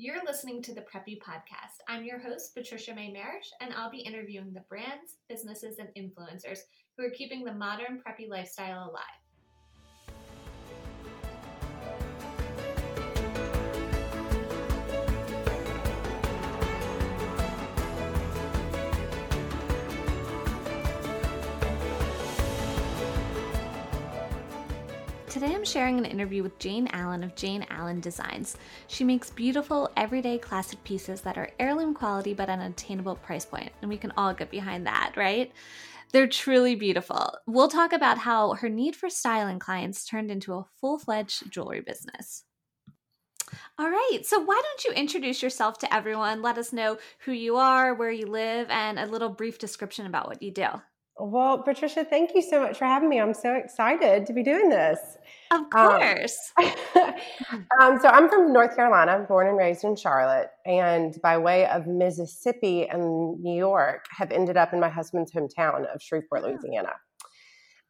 You're listening to the Preppy Podcast. I'm your host, Patricia May Marish, and I'll be interviewing the brands, businesses, and influencers who are keeping the modern preppy lifestyle alive. Today I'm sharing an interview with Jane Allen of Jane Allen Designs. She makes beautiful, everyday classic pieces that are heirloom quality but at an attainable price point, and we can all get behind that, right? They're truly beautiful. We'll talk about how her need for styling clients turned into a full fledged jewelry business. All right, so why don't you introduce yourself to everyone? Let us know who you are, where you live, and a little brief description about what you do. Well, Patricia, thank you so much for having me. I'm so excited to be doing this. Of um, course. Um, um, so I'm from North Carolina, born and raised in Charlotte, and by way of Mississippi and New York, have ended up in my husband's hometown of Shreveport. Louisiana.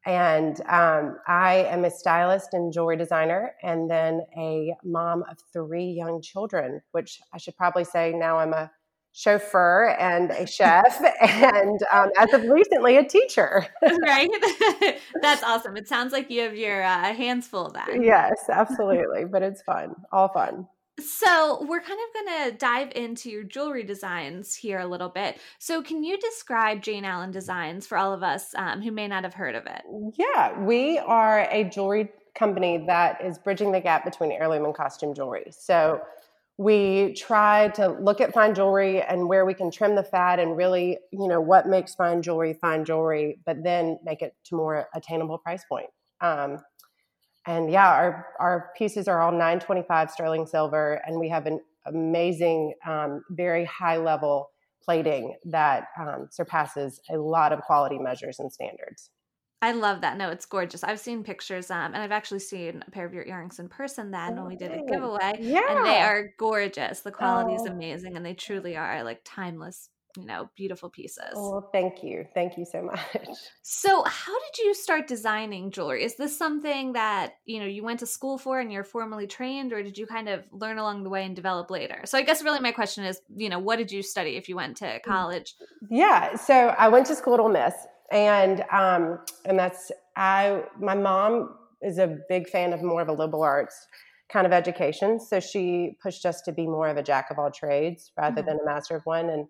And um, I am a stylist and jewelry designer, and then a mom of three young children, which I should probably say now I'm a chauffeur and a chef, and um, as of recently, a teacher. right? That's awesome. It sounds like you have your uh, hands full then. Yes, absolutely. but it's fun, all fun. So, we're kind of going to dive into your jewelry designs here a little bit. So, can you describe Jane Allen Designs for all of us um, who may not have heard of it? Yeah, we are a jewelry company that is bridging the gap between heirloom and costume jewelry. So, we try to look at fine jewelry and where we can trim the fat and really you know what makes fine jewelry fine jewelry but then make it to more attainable price point. Um, and yeah our our pieces are all 925 sterling silver and we have an amazing um, very high level plating that um, surpasses a lot of quality measures and standards I love that. No, it's gorgeous. I've seen pictures, um, and I've actually seen a pair of your earrings in person then when we did a giveaway. Yeah. And they are gorgeous. The quality is oh. amazing, and they truly are like timeless, you know, beautiful pieces. Oh, thank you. Thank you so much. So, how did you start designing jewelry? Is this something that, you know, you went to school for and you're formally trained, or did you kind of learn along the way and develop later? So, I guess really my question is, you know, what did you study if you went to mm. college? Yeah. So, I went to school at Ole Miss and um, and that's I my mom is a big fan of more of a liberal arts kind of education, so she pushed us to be more of a jack of all trades rather mm-hmm. than a master of one. And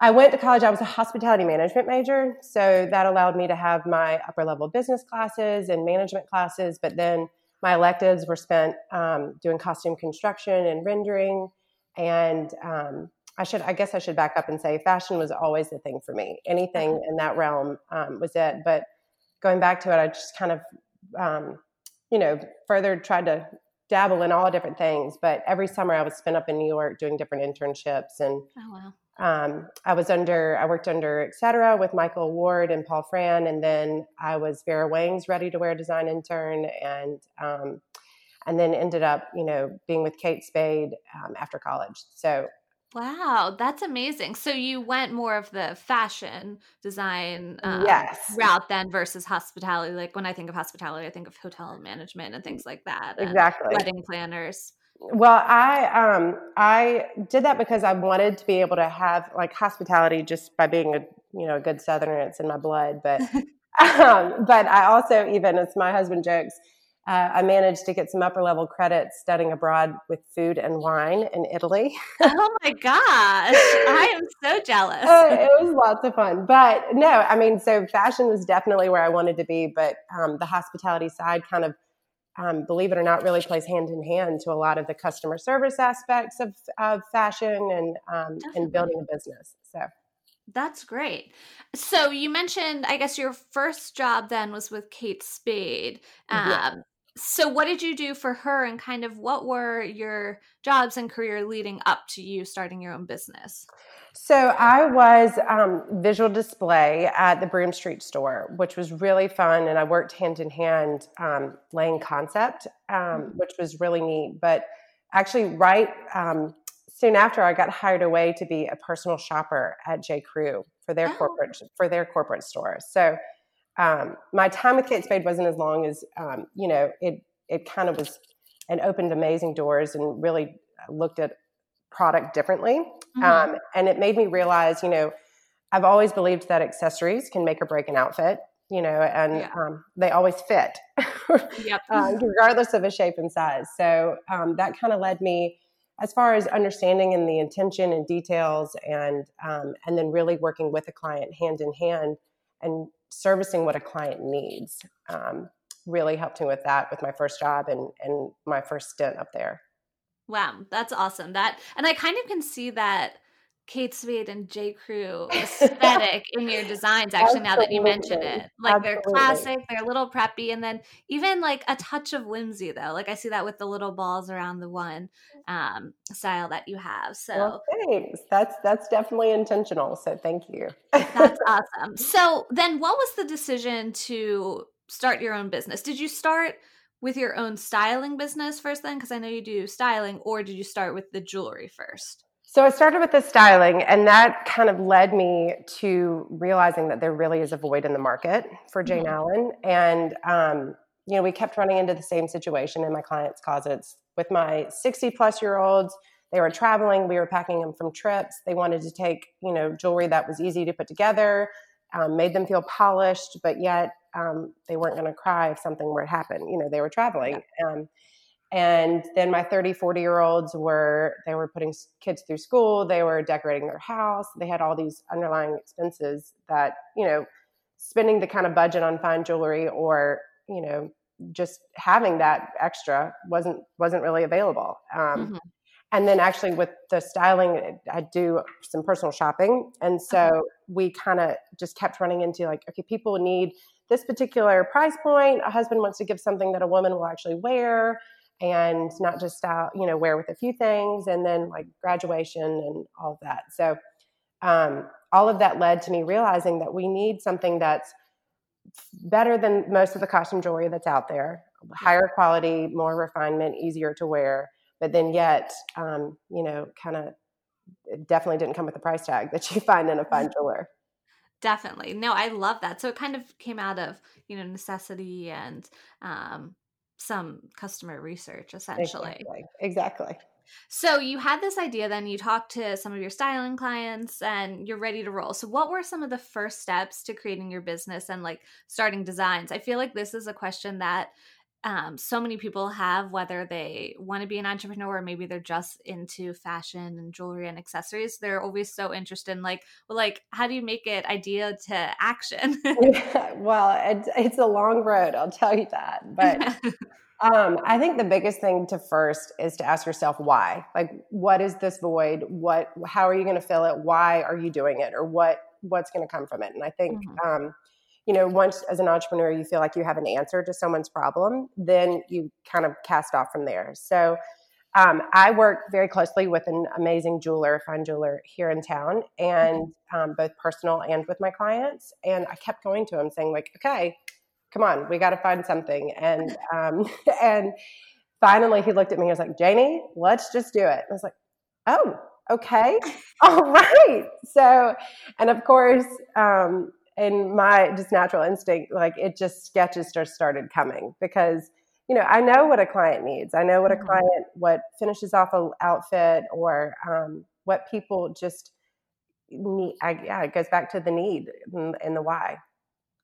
I went to college. I was a hospitality management major, so that allowed me to have my upper level business classes and management classes. But then my electives were spent um, doing costume construction and rendering, and um, I should, I guess I should back up and say fashion was always the thing for me. Anything in that realm um, was it. But going back to it, I just kind of, um, you know, further tried to dabble in all different things. But every summer I would spend up in New York doing different internships. And oh, wow. um, I was under, I worked under Etc. with Michael Ward and Paul Fran. And then I was Vera Wang's ready to wear design intern. And, um, and then ended up, you know, being with Kate Spade um, after college. So Wow, that's amazing. So you went more of the fashion design um, yes. route then versus hospitality. Like when I think of hospitality, I think of hotel management and things like that. Exactly. Wedding planners. Well, I um I did that because I wanted to be able to have like hospitality just by being a you know a good southerner it's in my blood, but um but I also even as my husband jokes uh, I managed to get some upper level credits studying abroad with food and wine in Italy. oh my gosh, I am so jealous. Uh, it was lots of fun. But no, I mean, so fashion was definitely where I wanted to be, but um, the hospitality side kind of, um, believe it or not, really plays hand in hand to a lot of the customer service aspects of, of fashion and, um, and building a business. So. That's great. So you mentioned, I guess your first job then was with Kate Spade. Um, yeah so what did you do for her and kind of what were your jobs and career leading up to you starting your own business so i was um, visual display at the Broome Street store which was really fun and i worked hand in hand um, laying concept um, mm-hmm. which was really neat but actually right um, soon after i got hired away to be a personal shopper at j crew for their oh. corporate for their corporate store so um, my time with Kate Spade wasn't as long as um, you know it. It kind of was and opened amazing doors and really looked at product differently. Mm-hmm. Um, and it made me realize, you know, I've always believed that accessories can make or break an outfit, you know, and yeah. um, they always fit, yep. uh, regardless of a shape and size. So um, that kind of led me as far as understanding and the intention and details, and um, and then really working with a client hand in hand and servicing what a client needs. Um, really helped me with that with my first job and and my first stint up there. Wow, that's awesome. That and I kind of can see that Kate Spade and J. Crew aesthetic in your designs. Actually, now that you mention it, like Absolutely. they're classic, they're a little preppy, and then even like a touch of whimsy, though. Like I see that with the little balls around the one um, style that you have. So well, thanks. That's that's definitely intentional. So thank you. that's awesome. So then, what was the decision to start your own business? Did you start? with your own styling business first then because i know you do styling or did you start with the jewelry first so I started with the styling, and that kind of led me to realizing that there really is a void in the market for Jane mm-hmm. Allen. And, um, you know, we kept running into the same situation in my clients' closets with my 60 plus year olds. They were traveling, we were packing them from trips. They wanted to take, you know, jewelry that was easy to put together, um, made them feel polished, but yet um, they weren't going to cry if something were to happen. You know, they were traveling. Um, and then my 30 40 year olds were they were putting kids through school they were decorating their house they had all these underlying expenses that you know spending the kind of budget on fine jewelry or you know just having that extra wasn't wasn't really available um, mm-hmm. and then actually with the styling i do some personal shopping and so mm-hmm. we kind of just kept running into like okay people need this particular price point a husband wants to give something that a woman will actually wear and not just out, you know, wear with a few things and then like graduation and all of that. So um, all of that led to me realizing that we need something that's better than most of the costume jewelry that's out there, higher quality, more refinement, easier to wear, but then yet, um, you know, kind of definitely didn't come with the price tag that you find in a fine jeweler. Definitely. No, I love that. So it kind of came out of, you know, necessity and um some customer research essentially. Exactly. exactly. So you had this idea then you talked to some of your styling clients and you're ready to roll. So what were some of the first steps to creating your business and like starting designs? I feel like this is a question that um, so many people have, whether they want to be an entrepreneur or maybe they're just into fashion and jewelry and accessories. They're always so interested in like, well, like, how do you make it idea to action? yeah, well, it's, it's a long road, I'll tell you that. But um, I think the biggest thing to first is to ask yourself why. Like, what is this void? What? How are you going to fill it? Why are you doing it? Or what? What's going to come from it? And I think. Mm-hmm. Um, you know, once as an entrepreneur you feel like you have an answer to someone's problem, then you kind of cast off from there. So um, I work very closely with an amazing jeweler, fine jeweler here in town, and um, both personal and with my clients. And I kept going to him saying, like, okay, come on, we got to find something. And um, and finally, he looked at me. and was like, Janie, let's just do it. I was like, oh, okay, all right. So, and of course, um, and my just natural instinct, like it just sketches just started coming because you know I know what a client needs. I know what a mm-hmm. client what finishes off a outfit or um, what people just need. I, yeah, it goes back to the need and, and the why.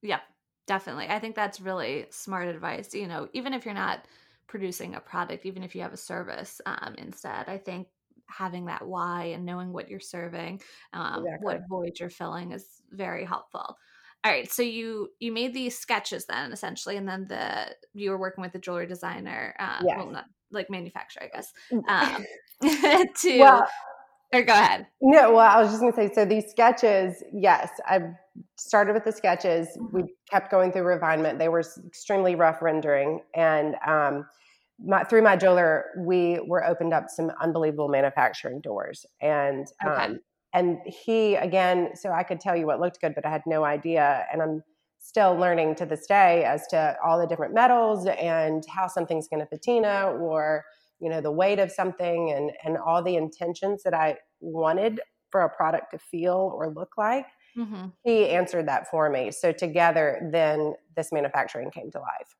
Yeah, definitely. I think that's really smart advice. You know, even if you're not producing a product, even if you have a service um, instead, I think having that why and knowing what you're serving um, exactly. what void you're filling is very helpful all right so you you made these sketches then essentially and then the you were working with the jewelry designer uh yes. well not like manufacturer i guess mm. um to well, or go ahead no well i was just going to say so these sketches yes i started with the sketches mm-hmm. we kept going through refinement they were extremely rough rendering and um my, through my jeweler, we were opened up some unbelievable manufacturing doors, and okay. um, and he again, so I could tell you what looked good, but I had no idea, and I'm still learning to this day as to all the different metals and how something's going to patina or you know the weight of something and and all the intentions that I wanted for a product to feel or look like. Mm-hmm. He answered that for me. So together, then this manufacturing came to life.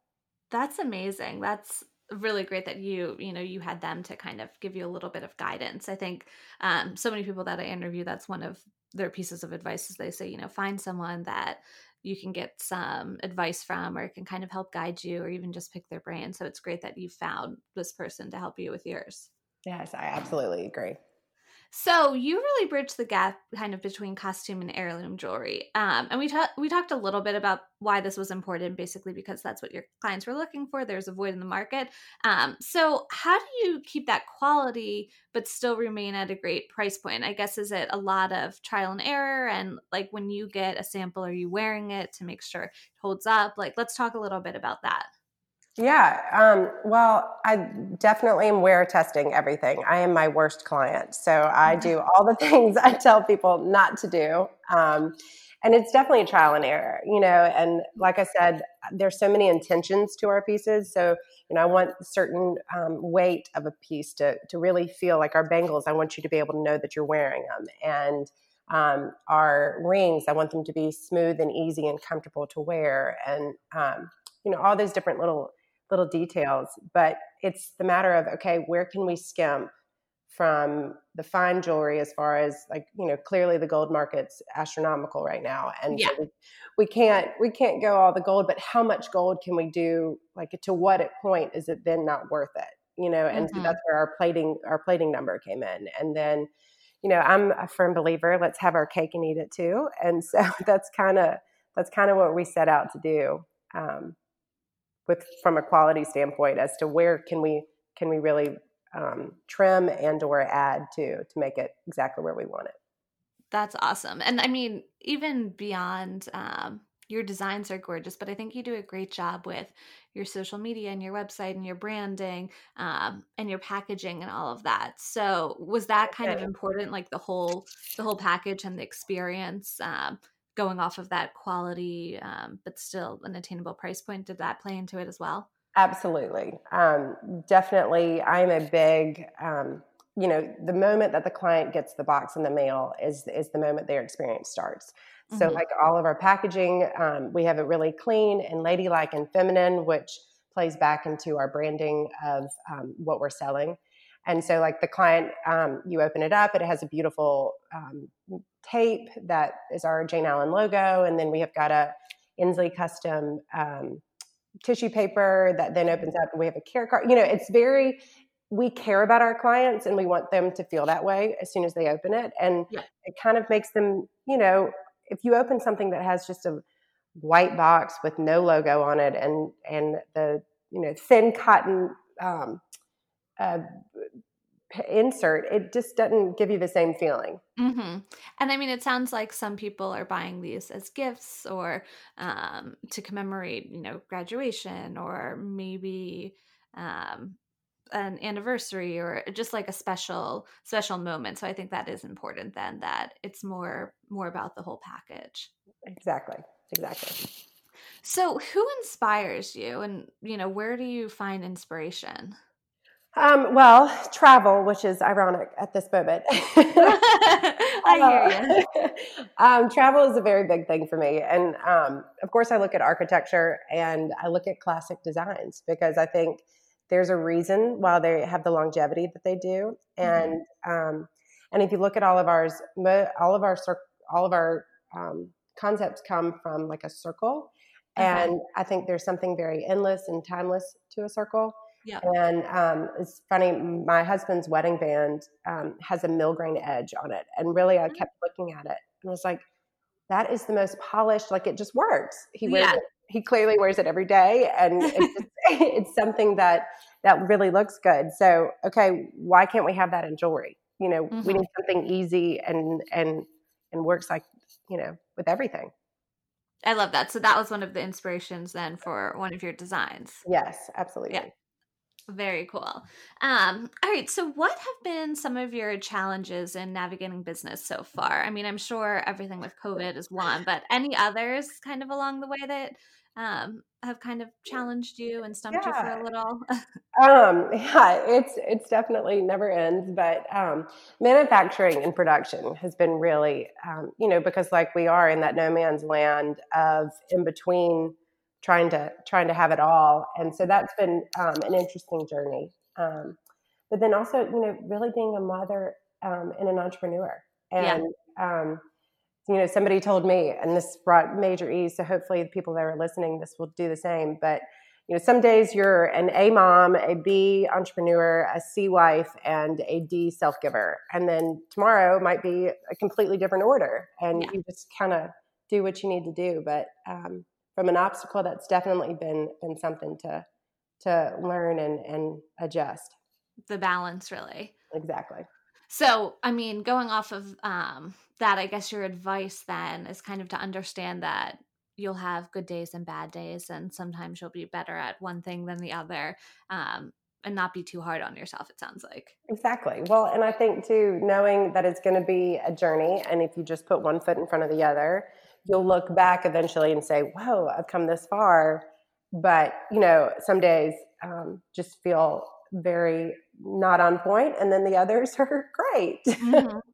That's amazing. That's really great that you you know you had them to kind of give you a little bit of guidance. I think um, so many people that i interview that's one of their pieces of advice is they say you know find someone that you can get some advice from or can kind of help guide you or even just pick their brain. So it's great that you found this person to help you with yours. Yes i absolutely agree so you really bridged the gap kind of between costume and heirloom jewelry. Um, and we talked we talked a little bit about why this was important, basically because that's what your clients were looking for. There's a void in the market. Um, so how do you keep that quality but still remain at a great price point? I guess is it a lot of trial and error and like when you get a sample, are you wearing it to make sure it holds up? Like let's talk a little bit about that. Yeah. Um, well, I definitely am wear testing everything. I am my worst client. So I do all the things I tell people not to do. Um, and it's definitely a trial and error, you know. And like I said, there's so many intentions to our pieces. So, you know, I want certain um, weight of a piece to, to really feel like our bangles. I want you to be able to know that you're wearing them. And um, our rings, I want them to be smooth and easy and comfortable to wear. And, um, you know, all those different little little details, but it's the matter of okay, where can we skimp from the fine jewelry as far as like you know clearly the gold market's astronomical right now and yeah. we, we, can't we can't go all the gold but how much gold can we do like to what point is it then not worth it you know and mm-hmm. so that's where our plating our plating number came in and then you know i'm a firm believer let's have our cake and eat it too and so that's kind of that's kind of what we set out to do um, with from a quality standpoint as to where can we can we really um, trim and or add to to make it exactly where we want it. That's awesome. And i mean even beyond um, your designs are gorgeous but i think you do a great job with your social media and your website and your branding um, and your packaging and all of that. So was that kind of important like the whole the whole package and the experience um, going off of that quality, um, but still an attainable price point. Did that play into it as well? Absolutely. Um, definitely. I'm a big, um, you know, the moment that the client gets the box in the mail is, is the moment their experience starts. So, mm-hmm. like all of our packaging, um, we have it really clean and ladylike and feminine, which plays back into our branding of um, what we're selling. And so, like the client, um, you open it up, it has a beautiful um, tape that is our Jane Allen logo, and then we have got a Inslee custom um, tissue paper that then opens up, and we have a care card. You know, it's very we care about our clients, and we want them to feel that way as soon as they open it, and yeah. it kind of makes them, you know, if you open something that has just a white box with no logo on it, and and the you know thin cotton um, uh, insert, it just doesn't give you the same feeling. Mm-hmm. And I mean, it sounds like some people are buying these as gifts or um, to commemorate, you know, graduation or maybe um, an anniversary or just like a special special moment. So I think that is important. Then that it's more more about the whole package. Exactly. Exactly. So, who inspires you, and you know, where do you find inspiration? Um, well, travel, which is ironic at this moment. I hear you. um, travel is a very big thing for me. And um, of course, I look at architecture and I look at classic designs because I think there's a reason why they have the longevity that they do. Mm-hmm. And mm-hmm. and if you look at all of ours, all of our all of our um, concepts come from like a circle. Mm-hmm. And I think there's something very endless and timeless to a circle. Yeah. And um, it's funny, my husband's wedding band um, has a milgrain edge on it. And really, I mm. kept looking at it and I was like, that is the most polished, like it just works. He wears yeah. it, he clearly wears it every day. And it's, just, it's something that, that really looks good. So, okay, why can't we have that in jewelry? You know, mm-hmm. we need something easy and, and, and works like, you know, with everything. I love that. So that was one of the inspirations then for one of your designs. Yes, absolutely. Yeah. Very cool. Um, all right. So, what have been some of your challenges in navigating business so far? I mean, I'm sure everything with COVID is one, but any others kind of along the way that um, have kind of challenged you and stumped yeah. you for a little? um, yeah, it's it's definitely never ends. But um, manufacturing and production has been really, um, you know, because like we are in that no man's land of in between trying to trying to have it all. And so that's been um, an interesting journey. Um, but then also, you know, really being a mother um, and an entrepreneur. And yeah. Um, you know, somebody told me, and this brought major ease. So hopefully, the people that are listening, this will do the same. But you know, some days you're an A mom, a B entrepreneur, a C wife, and a D self giver, and then tomorrow might be a completely different order, and yeah. you just kind of do what you need to do. But um, from an obstacle, that's definitely been been something to to learn and and adjust. The balance, really. Exactly. So, I mean, going off of um, that, I guess your advice then is kind of to understand that you'll have good days and bad days, and sometimes you'll be better at one thing than the other, um, and not be too hard on yourself. It sounds like exactly. Well, and I think too, knowing that it's going to be a journey, and if you just put one foot in front of the other, you'll look back eventually and say, "Whoa, I've come this far." But you know, some days um, just feel very not on point, and then the others are great. Mm-hmm.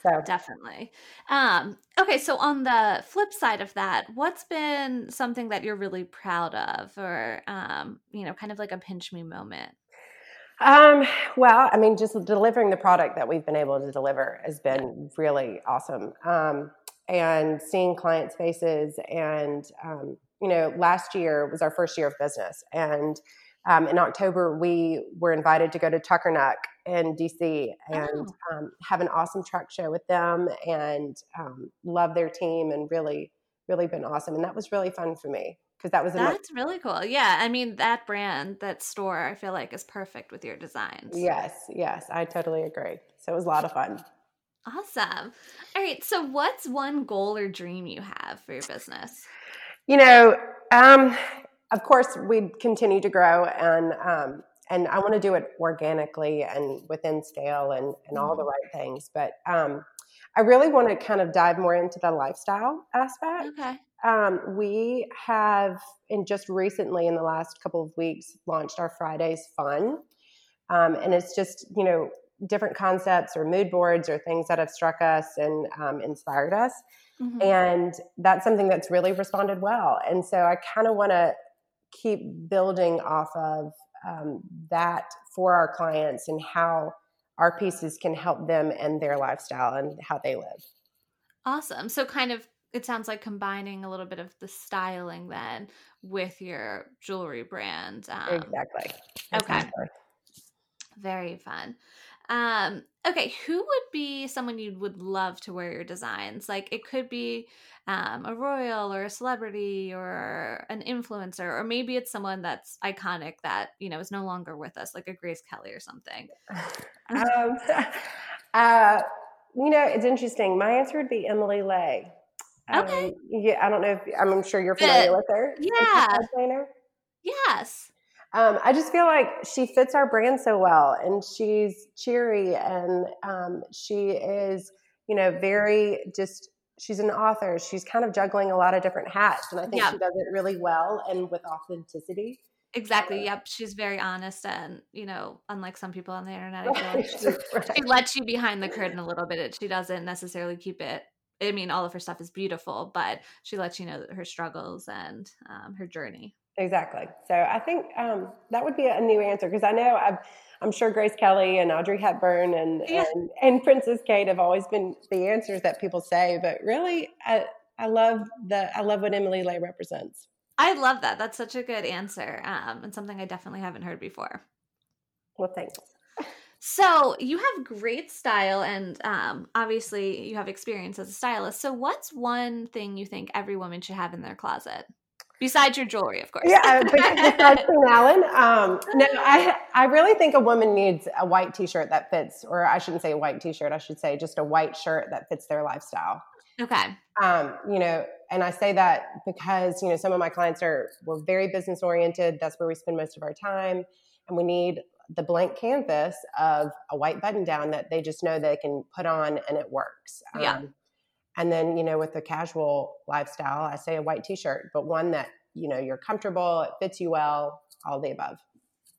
So definitely. Um, okay, so on the flip side of that, what's been something that you're really proud of, or um, you know, kind of like a pinch me moment? Um, well, I mean, just delivering the product that we've been able to deliver has been really awesome. Um, and seeing clients' faces, and um, you know, last year was our first year of business, and um, in October, we were invited to go to Tuckernuck in DC and oh. um, have an awesome trunk show with them and um, love their team and really, really been awesome. And that was really fun for me because that was that's really cool. Yeah, I mean that brand, that store, I feel like is perfect with your designs. Yes, yes, I totally agree. So it was a lot of fun. Awesome. All right, so what's one goal or dream you have for your business? You know, um, of course, we continue to grow, and um, and I want to do it organically and within scale and and all the mm-hmm. right things. But um, I really want to kind of dive more into the lifestyle aspect. Okay. Um, we have, in just recently, in the last couple of weeks, launched our Fridays Fun, um, and it's just you know different concepts or mood boards or things that have struck us and um, inspired us. Mm-hmm. And that's something that's really responded well. And so I kind of want to keep building off of um, that for our clients and how our pieces can help them and their lifestyle and how they live. Awesome. So, kind of, it sounds like combining a little bit of the styling then with your jewelry brand. Um, exactly. Okay. Very fun. Um, okay, who would be someone you would love to wear your designs? Like it could be um, a royal or a celebrity or an influencer, or maybe it's someone that's iconic that you know is no longer with us, like a Grace Kelly or something. um, uh, you know, it's interesting. My answer would be Emily Ley. Okay. Um, yeah, I don't know if I'm sure you're familiar with her. Yeah. Yes. Um, I just feel like she fits our brand so well, and she's cheery, and um, she is, you know, very just. She's an author. She's kind of juggling a lot of different hats, and I think she does it really well and with authenticity. Exactly. Yep. She's very honest, and you know, unlike some people on the internet, I like she, right. she lets you behind the curtain a little bit. She doesn't necessarily keep it I mean, all of her stuff is beautiful, but she lets you know her struggles and um, her journey. Exactly. So I think um, that would be a new answer because I know i am sure Grace Kelly and Audrey Hepburn and, yeah. and, and Princess Kate have always been the answers that people say, but really, I I love the I love what Emily Ley represents. I love that. That's such a good answer, um, and something I definitely haven't heard before. Well, thanks. So you have great style, and um, obviously you have experience as a stylist. So, what's one thing you think every woman should have in their closet? Besides your jewelry, of course. Yeah, besides from Allen. Um, no, I I really think a woman needs a white T-shirt that fits, or I shouldn't say a white T-shirt. I should say just a white shirt that fits their lifestyle. Okay. Um, you know, and I say that because you know some of my clients are we're very business oriented. That's where we spend most of our time, and we need the blank canvas of a white button down that they just know they can put on and it works. Yeah. And then, you know, with the casual lifestyle, I say a white t shirt, but one that, you know, you're comfortable, it fits you well, all the above.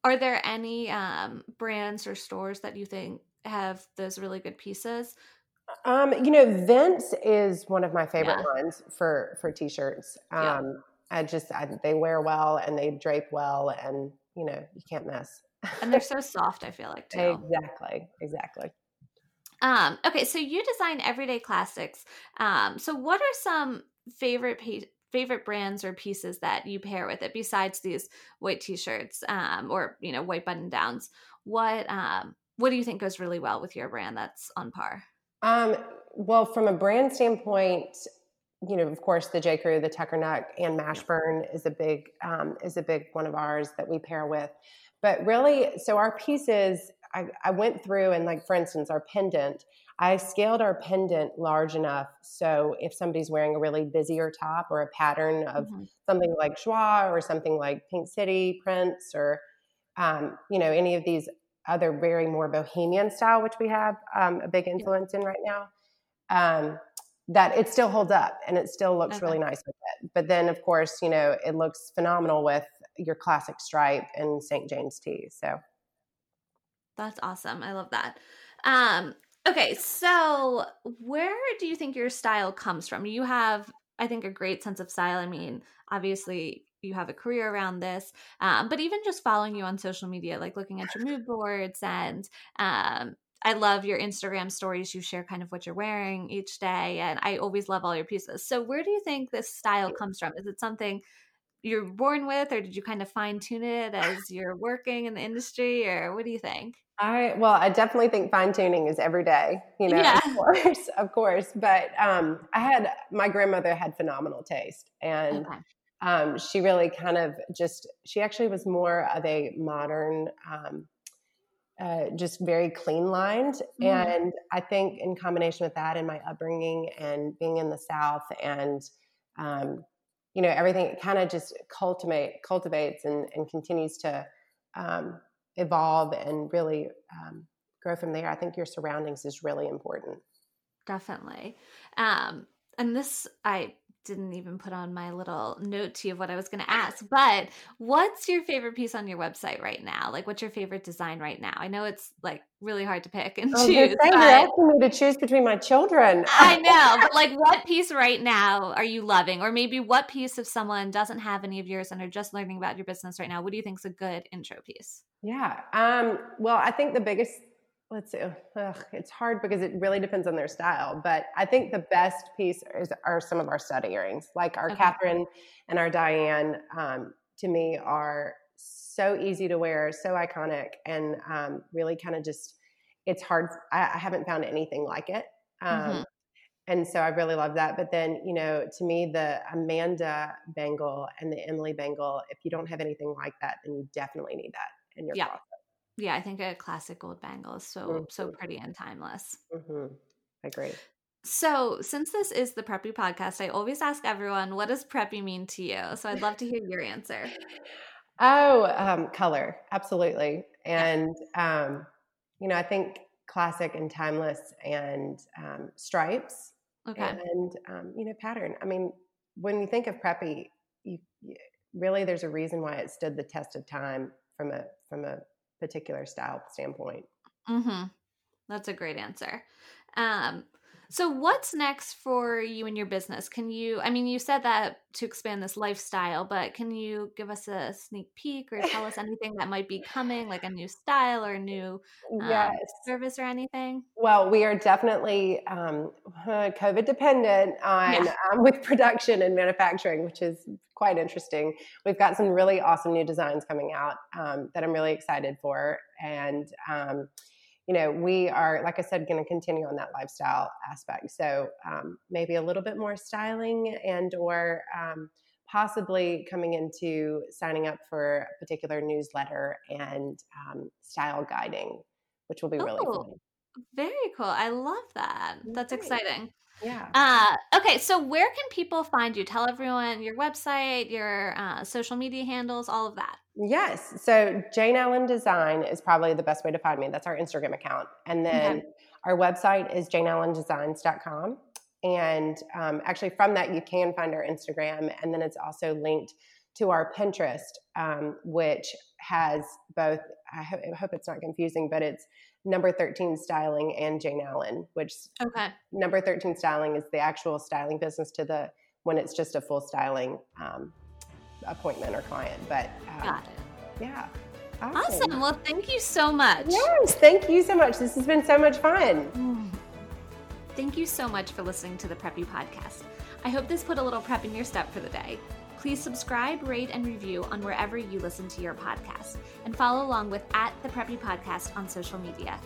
Are there any um, brands or stores that you think have those really good pieces? Um, you know, Vince is one of my favorite yeah. ones for for t-shirts. Um, I just I, they wear well and they drape well, and you know you can't miss. and they're so soft. I feel like too. Exactly. Exactly. Um, okay, so you design everyday classics. Um, so what are some favorite favorite brands or pieces that you pair with it besides these white t-shirts um, or you know white button downs? What um, what do you think goes really well with your brand that's on par? Um, well, from a brand standpoint, you know, of course, the J. Crew, the Tuckernuck, and Mashburn is a big um, is a big one of ours that we pair with. But really, so our pieces, I, I went through and like, for instance, our pendant, I scaled our pendant large enough so if somebody's wearing a really busier top or a pattern of mm-hmm. something like Joie or something like Pink City Prints or um, you know any of these other very more bohemian style, which we have um, a big influence in right now, um, that it still holds up and it still looks okay. really nice with it. But then, of course, you know it looks phenomenal with your classic stripe and St. James tee. So that's awesome. I love that. Um, okay, so where do you think your style comes from? You have, I think, a great sense of style. I mean, obviously, you have a career around this, um, but even just following you on social media, like looking at your mood boards and um, I love your Instagram stories. You share kind of what you're wearing each day, and I always love all your pieces. So, where do you think this style comes from? Is it something you're born with, or did you kind of fine tune it as you're working in the industry, or what do you think? I well, I definitely think fine tuning is every day. You know, yeah. of course, of course. But um, I had my grandmother had phenomenal taste, and okay. um, she really kind of just she actually was more of a modern. Um, uh, just very clean lined. Mm-hmm. And I think in combination with that and my upbringing and being in the South and um, you know everything kind of just cultivate cultivates and, and continues to um, evolve and really um, grow from there. I think your surroundings is really important. Definitely. Um, and this i didn't even put on my little note to you of what I was going to ask. But what's your favorite piece on your website right now? Like, what's your favorite design right now? I know it's like really hard to pick and oh, choose. But... you're asking me to choose between my children. I know, but like, what piece right now are you loving? Or maybe what piece, if someone doesn't have any of yours and are just learning about your business right now, what do you think is a good intro piece? Yeah. Um, well, I think the biggest let's see. Ugh, it's hard because it really depends on their style. But I think the best piece is, are some of our stud earrings, like our okay. Catherine and our Diane. Um, to me, are so easy to wear, so iconic, and um, really kind of just. It's hard. I, I, haven't found anything like it. Um, mm-hmm. And so I really love that. But then, you know, to me, the Amanda bangle and the Emily bangle, if you don't have anything like that, then you definitely need that in your yeah. closet. Yeah, I think a classic gold bangle is so mm-hmm. so pretty and timeless. Mm-hmm. I agree. So, since this is the Preppy podcast, I always ask everyone, what does preppy mean to you? So, I'd love to hear your answer. Oh, um, color, absolutely. And, yeah. um, you know, I think classic and timeless and um, stripes okay. and, um, you know, pattern. I mean, when you think of preppy, you, you, really there's a reason why it stood the test of time from a from a particular style standpoint. Mm-hmm. That's a great answer. Um, so, what's next for you and your business? Can you, I mean, you said that to expand this lifestyle, but can you give us a sneak peek or tell us anything that might be coming, like a new style or a new um, yes. service or anything? Well, we are definitely um, COVID dependent on yeah. um, with production and manufacturing, which is quite interesting. We've got some really awesome new designs coming out um, that I'm really excited for. And, um, you know, we are, like I said, going to continue on that lifestyle aspect. So um, maybe a little bit more styling and or um, possibly coming into signing up for a particular newsletter and um, style guiding, which will be really oh, fun. Very cool. I love that. That's exciting. Yeah. Uh, okay, so where can people find you? Tell everyone your website, your uh, social media handles, all of that. Yes. So Jane Allen Design is probably the best way to find me. That's our Instagram account. And then okay. our website is janeallendesigns.com. And um, actually, from that, you can find our Instagram. And then it's also linked to our Pinterest, um, which has both, I, ho- I hope it's not confusing, but it's number 13 styling and Jane Allen, which okay. number 13 styling is the actual styling business to the when it's just a full styling um, appointment or client. But um, got it. Yeah. Awesome. awesome. Well, thank you so much. Yes, thank you so much. This has been so much fun. Thank you so much for listening to the Preppy Podcast. I hope this put a little prep in your step for the day. Please subscribe, rate, and review on wherever you listen to your podcast, and follow along with at the Preppy Podcast on social media.